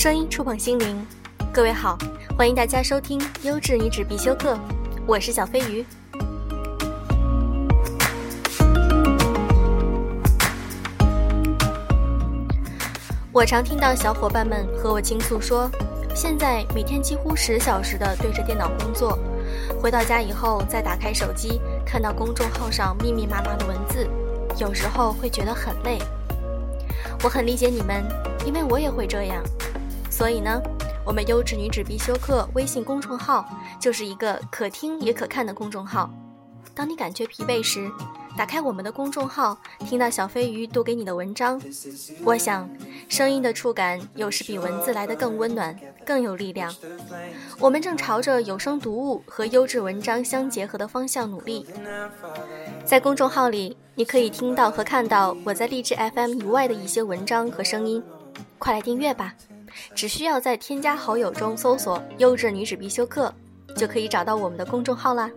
声音触碰心灵，各位好，欢迎大家收听优质女子必修课，我是小飞鱼。我常听到小伙伴们和我倾诉说，现在每天几乎十小时的对着电脑工作，回到家以后再打开手机，看到公众号上密密麻麻的文字，有时候会觉得很累。我很理解你们，因为我也会这样。所以呢，我们优质女子必修课微信公众号就是一个可听也可看的公众号。当你感觉疲惫时，打开我们的公众号，听到小飞鱼读给你的文章，我想，声音的触感有时比文字来得更温暖、更有力量。我们正朝着有声读物和优质文章相结合的方向努力。在公众号里，你可以听到和看到我在励志 FM 以外的一些文章和声音。快来订阅吧！只需要在添加好友中搜索“优质女子必修课”，就可以找到我们的公众号啦。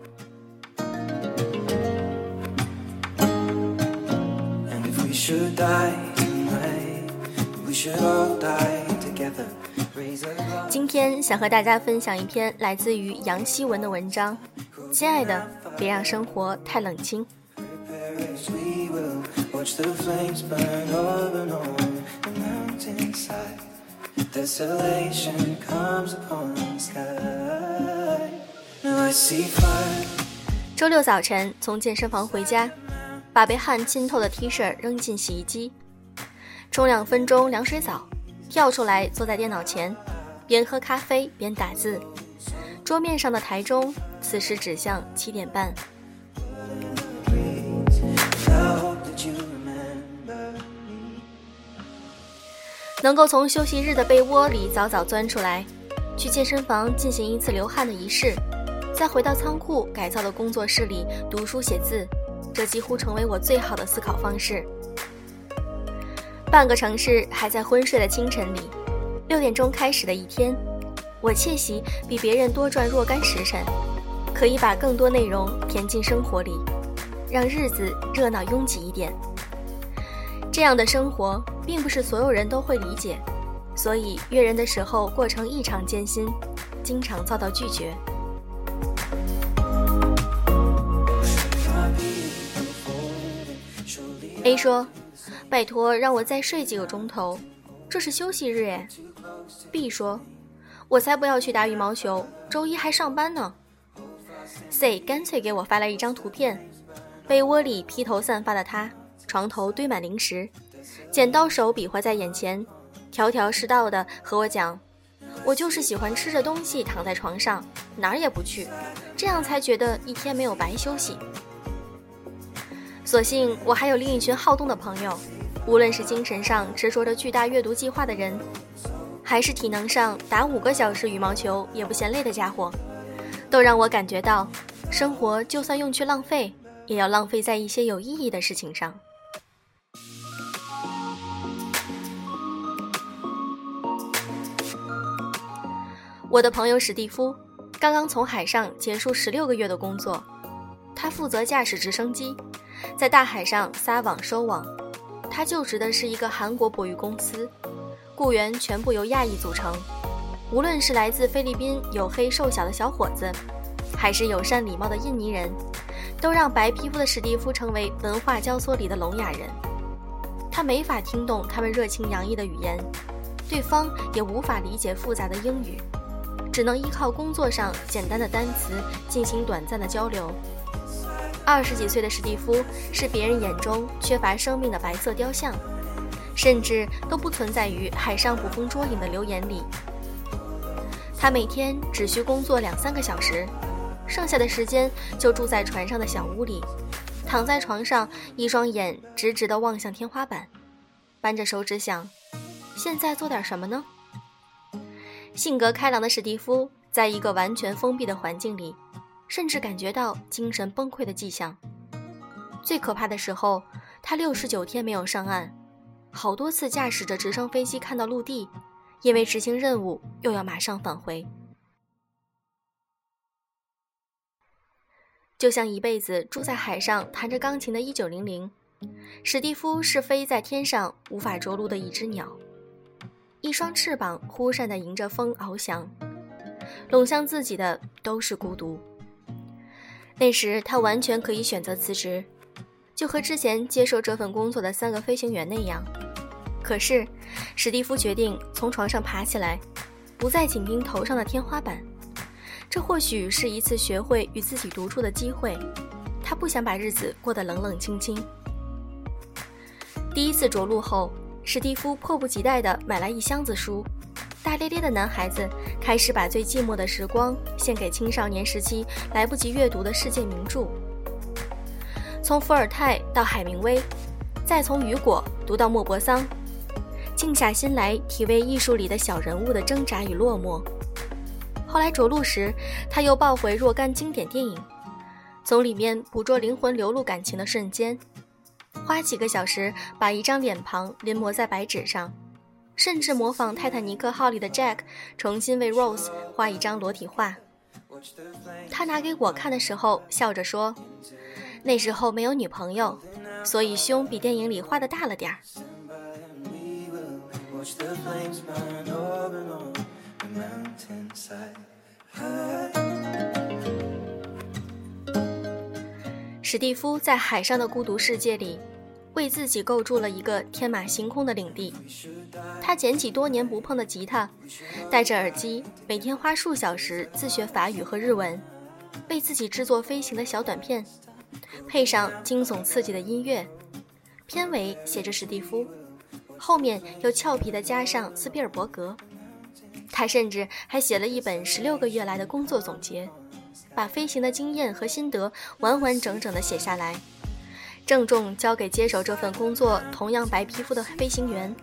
今天想和大家分享一篇来自于杨希文的文章，《亲爱的，别让生活太冷清》。Desolation comes upon sky。do i see fire？周六早晨从健身房回家，把被汗浸透的 T 恤扔进洗衣机，冲两分钟凉水澡，跳出来坐在电脑前，边喝咖啡边打字。桌面上的台钟此时指向七点半。能够从休息日的被窝里早早钻出来，去健身房进行一次流汗的仪式，再回到仓库改造的工作室里读书写字，这几乎成为我最好的思考方式。半个城市还在昏睡的清晨里，六点钟开始的一天，我窃喜比别人多赚若干时辰，可以把更多内容填进生活里，让日子热闹拥挤一点。这样的生活并不是所有人都会理解，所以约人的时候过程异常艰辛，经常遭到拒绝。A 说：“拜托，让我再睡几个钟头，这是休息日耶。”B 说：“我才不要去打羽毛球，周一还上班呢。”C 干脆给我发来一张图片，被窝里披头散发的他。床头堆满零食，剪刀手比划在眼前，条条是道的和我讲：“我就是喜欢吃着东西躺在床上，哪儿也不去，这样才觉得一天没有白休息。”所幸我还有另一群好动的朋友，无论是精神上执着着巨大阅读计划的人，还是体能上打五个小时羽毛球也不嫌累的家伙，都让我感觉到，生活就算用去浪费，也要浪费在一些有意义的事情上。我的朋友史蒂夫刚刚从海上结束十六个月的工作，他负责驾驶直升机，在大海上撒网收网。他就职的是一个韩国捕鱼公司，雇员全部由亚裔组成。无论是来自菲律宾黝黑瘦小的小伙子，还是友善礼貌的印尼人，都让白皮肤的史蒂夫成为文化交错里的聋哑人。他没法听懂他们热情洋溢的语言，对方也无法理解复杂的英语。只能依靠工作上简单的单词进行短暂的交流。二十几岁的史蒂夫是别人眼中缺乏生命的白色雕像，甚至都不存在于海上捕风捉影的留言里。他每天只需工作两三个小时，剩下的时间就住在船上的小屋里，躺在床上，一双眼直直地望向天花板，扳着手指想：现在做点什么呢？性格开朗的史蒂夫，在一个完全封闭的环境里，甚至感觉到精神崩溃的迹象。最可怕的时候，他六十九天没有上岸，好多次驾驶着直升飞机看到陆地，因为执行任务又要马上返回。就像一辈子住在海上弹着钢琴的一九零零，史蒂夫是飞在天上无法着陆的一只鸟。一双翅膀忽闪地迎着风翱翔，拢向自己的都是孤独。那时他完全可以选择辞职，就和之前接受这份工作的三个飞行员那样。可是，史蒂夫决定从床上爬起来，不再紧盯头上的天花板。这或许是一次学会与自己独处的机会。他不想把日子过得冷冷清清。第一次着陆后，史蒂夫迫不及待地买来一箱子书。大咧咧的男孩子开始把最寂寞的时光献给青少年时期来不及阅读的世界名著。从伏尔泰到海明威，再从雨果读到莫泊桑，静下心来体味艺术里的小人物的挣扎与落寞。后来着陆时，他又抱回若干经典电影，从里面捕捉灵魂流露感情的瞬间。花几个小时把一张脸庞临摹在白纸上，甚至模仿《泰坦尼克号》里的 Jack 重新为 Rose 画一张裸体画。他拿给我看的时候，笑着说：“那时候没有女朋友，所以胸比电影里画的大了点儿。”史蒂夫在海上的孤独世界里，为自己构筑了一个天马行空的领地。他捡起多年不碰的吉他，戴着耳机，每天花数小时自学法语和日文，为自己制作飞行的小短片，配上惊悚刺激的音乐。片尾写着史蒂夫，后面又俏皮地加上斯皮尔伯格。他甚至还写了一本十六个月来的工作总结。把飞行的经验和心得完完整整地写下来，郑重交给接手这份工作同样白皮肤的飞行员。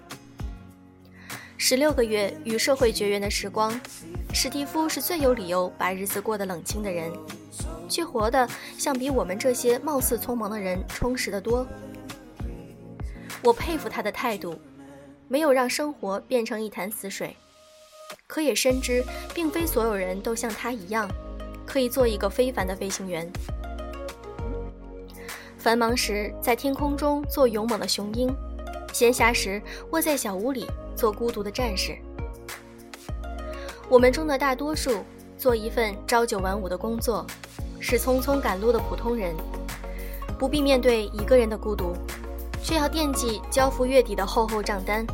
十六个月与社会绝缘的时光，史蒂夫是最有理由把日子过得冷清的人，却活得像比我们这些貌似匆忙的人充实得多。我佩服他的态度，没有让生活变成一潭死水，可也深知并非所有人都像他一样。可以做一个非凡的飞行员。繁忙时在天空中做勇猛的雄鹰，闲暇时窝在小屋里做孤独的战士。我们中的大多数做一份朝九晚五的工作，是匆匆赶路的普通人，不必面对一个人的孤独，却要惦记交付月底的厚厚账单，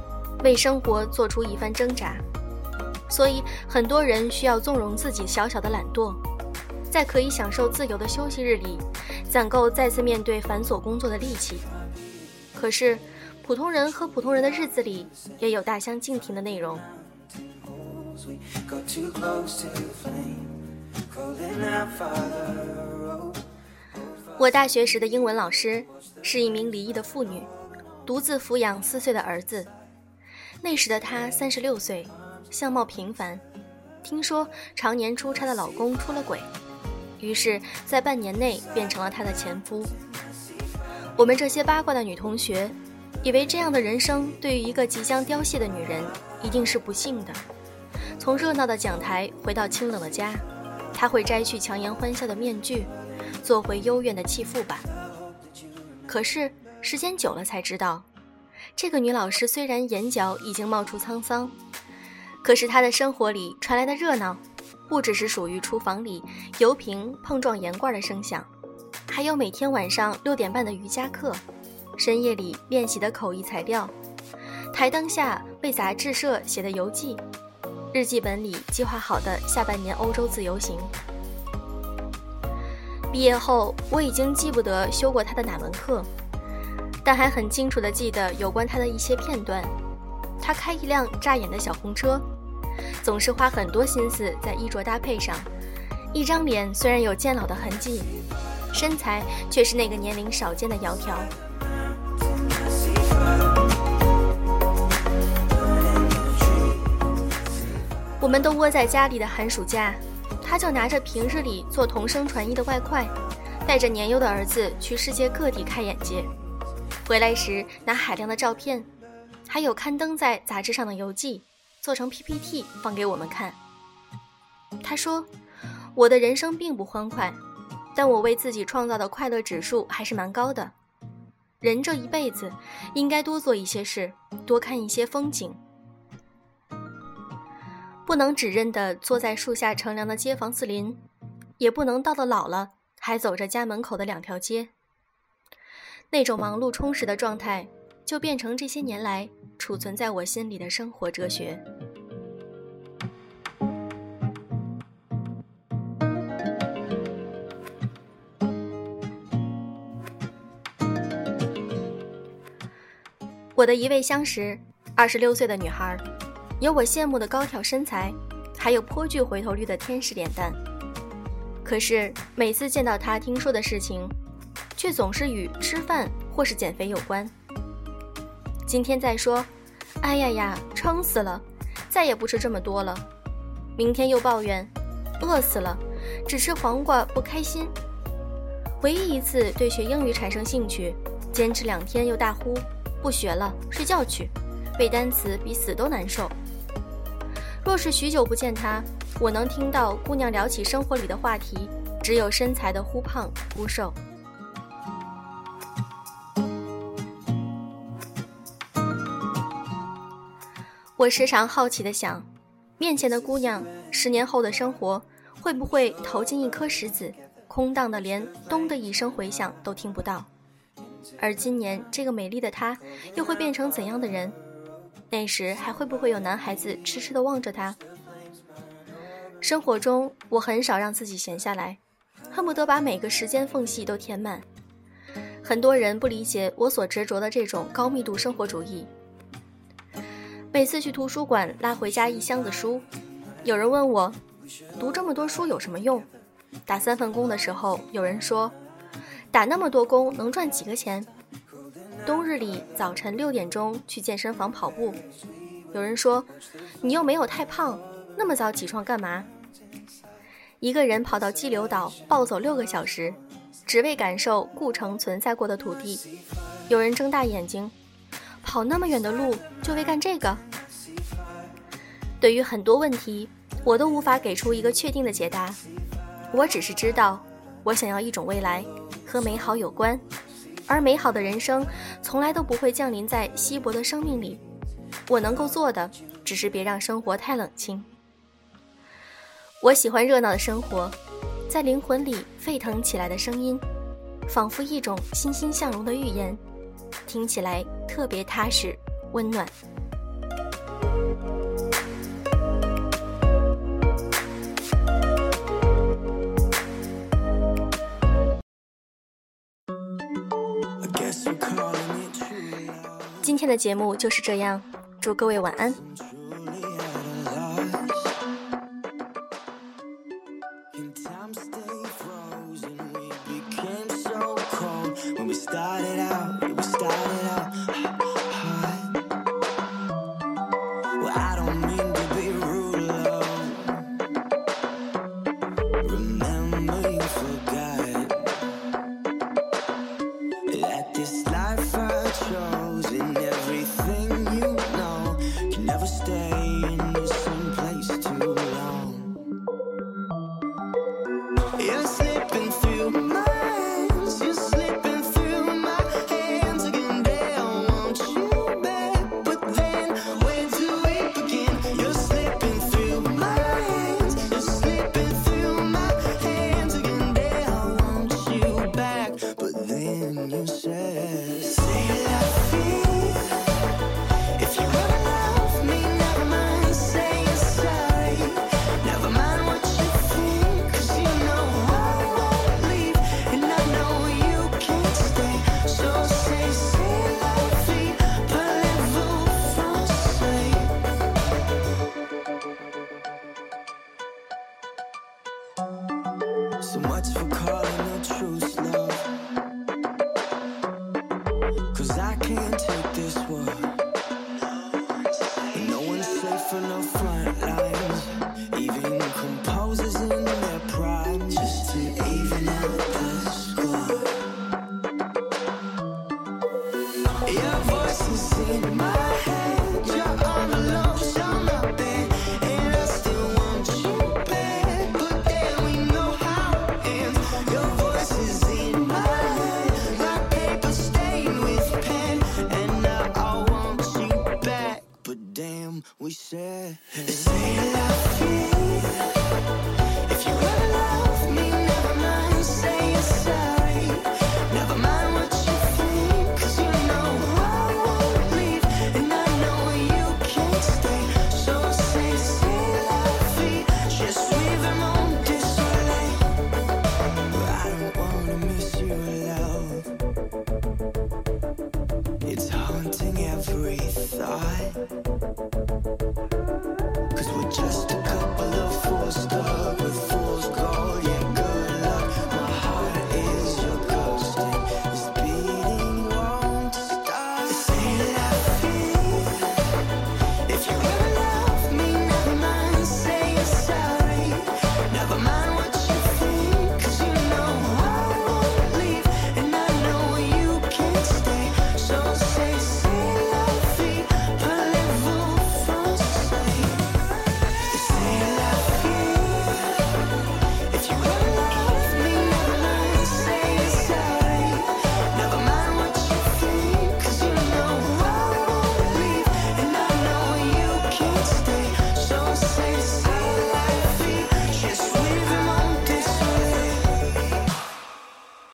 为生活做出一番挣扎。所以很多人需要纵容自己小小的懒惰。在可以享受自由的休息日里，攒够再次面对繁琐工作的力气。可是，普通人和普通人的日子里也有大相径庭的内容。我大学时的英文老师是一名离异的妇女，独自抚养四岁的儿子。那时的她三十六岁，相貌平凡，听说常年出差的老公出了轨。于是，在半年内变成了他的前夫。我们这些八卦的女同学，以为这样的人生对于一个即将凋谢的女人一定是不幸的。从热闹的讲台回到清冷的家，她会摘去强颜欢笑的面具，做回幽怨的弃妇吧。可是时间久了才知道，这个女老师虽然眼角已经冒出沧桑，可是她的生活里传来的热闹。不只是属于厨房里油瓶碰撞盐罐的声响，还有每天晚上六点半的瑜伽课，深夜里练习的口译材料，台灯下为杂志社写的游记，日记本里计划好的下半年欧洲自由行。毕业后，我已经记不得修过他的哪门课，但还很清楚地记得有关他的一些片段。他开一辆扎眼的小红车。总是花很多心思在衣着搭配上，一张脸虽然有渐老的痕迹，身材却是那个年龄少见的窈窕。我们都窝在家里的寒暑假，他就拿着平日里做同声传译的外快，带着年幼的儿子去世界各地开眼界。回来时拿海量的照片，还有刊登在杂志上的游记。做成 PPT 放给我们看。他说：“我的人生并不欢快，但我为自己创造的快乐指数还是蛮高的。人这一辈子应该多做一些事，多看一些风景。不能只认得坐在树下乘凉的街坊四邻，也不能到了老了还走着家门口的两条街。那种忙碌充实的状态，就变成这些年来储存在我心里的生活哲学。我的一位相识，二十六岁的女孩，有我羡慕的高挑身材，还有颇具回头率的天使脸蛋。可是每次见到她，听说的事情，却总是与吃饭或是减肥有关。今天再说，哎呀呀，撑死了，再也不吃这么多了。明天又抱怨，饿死了，只吃黄瓜不开心。唯一一次对学英语产生兴趣，坚持两天又大呼。不学了，睡觉去。背单词比死都难受。若是许久不见他，我能听到姑娘聊起生活里的话题，只有身材的忽胖忽瘦。我时常好奇的想，面前的姑娘十年后的生活会不会投进一颗石子，空荡的连咚的一声回响都听不到？而今年，这个美丽的她又会变成怎样的人？那时还会不会有男孩子痴痴地望着她？生活中，我很少让自己闲下来，恨不得把每个时间缝隙都填满。很多人不理解我所执着的这种高密度生活主义。每次去图书馆拉回家一箱子书，有人问我，读这么多书有什么用？打三份工的时候，有人说。打那么多工能赚几个钱？冬日里早晨六点钟去健身房跑步。有人说，你又没有太胖，那么早起床干嘛？一个人跑到激流岛暴走六个小时，只为感受故城存在过的土地。有人睁大眼睛，跑那么远的路就为干这个？对于很多问题，我都无法给出一个确定的解答。我只是知道，我想要一种未来。和美好有关，而美好的人生从来都不会降临在稀薄的生命里。我能够做的，只是别让生活太冷清。我喜欢热闹的生活，在灵魂里沸腾起来的声音，仿佛一种欣欣向荣的预言，听起来特别踏实、温暖。今天的节目就是这样，祝各位晚安。So much for calling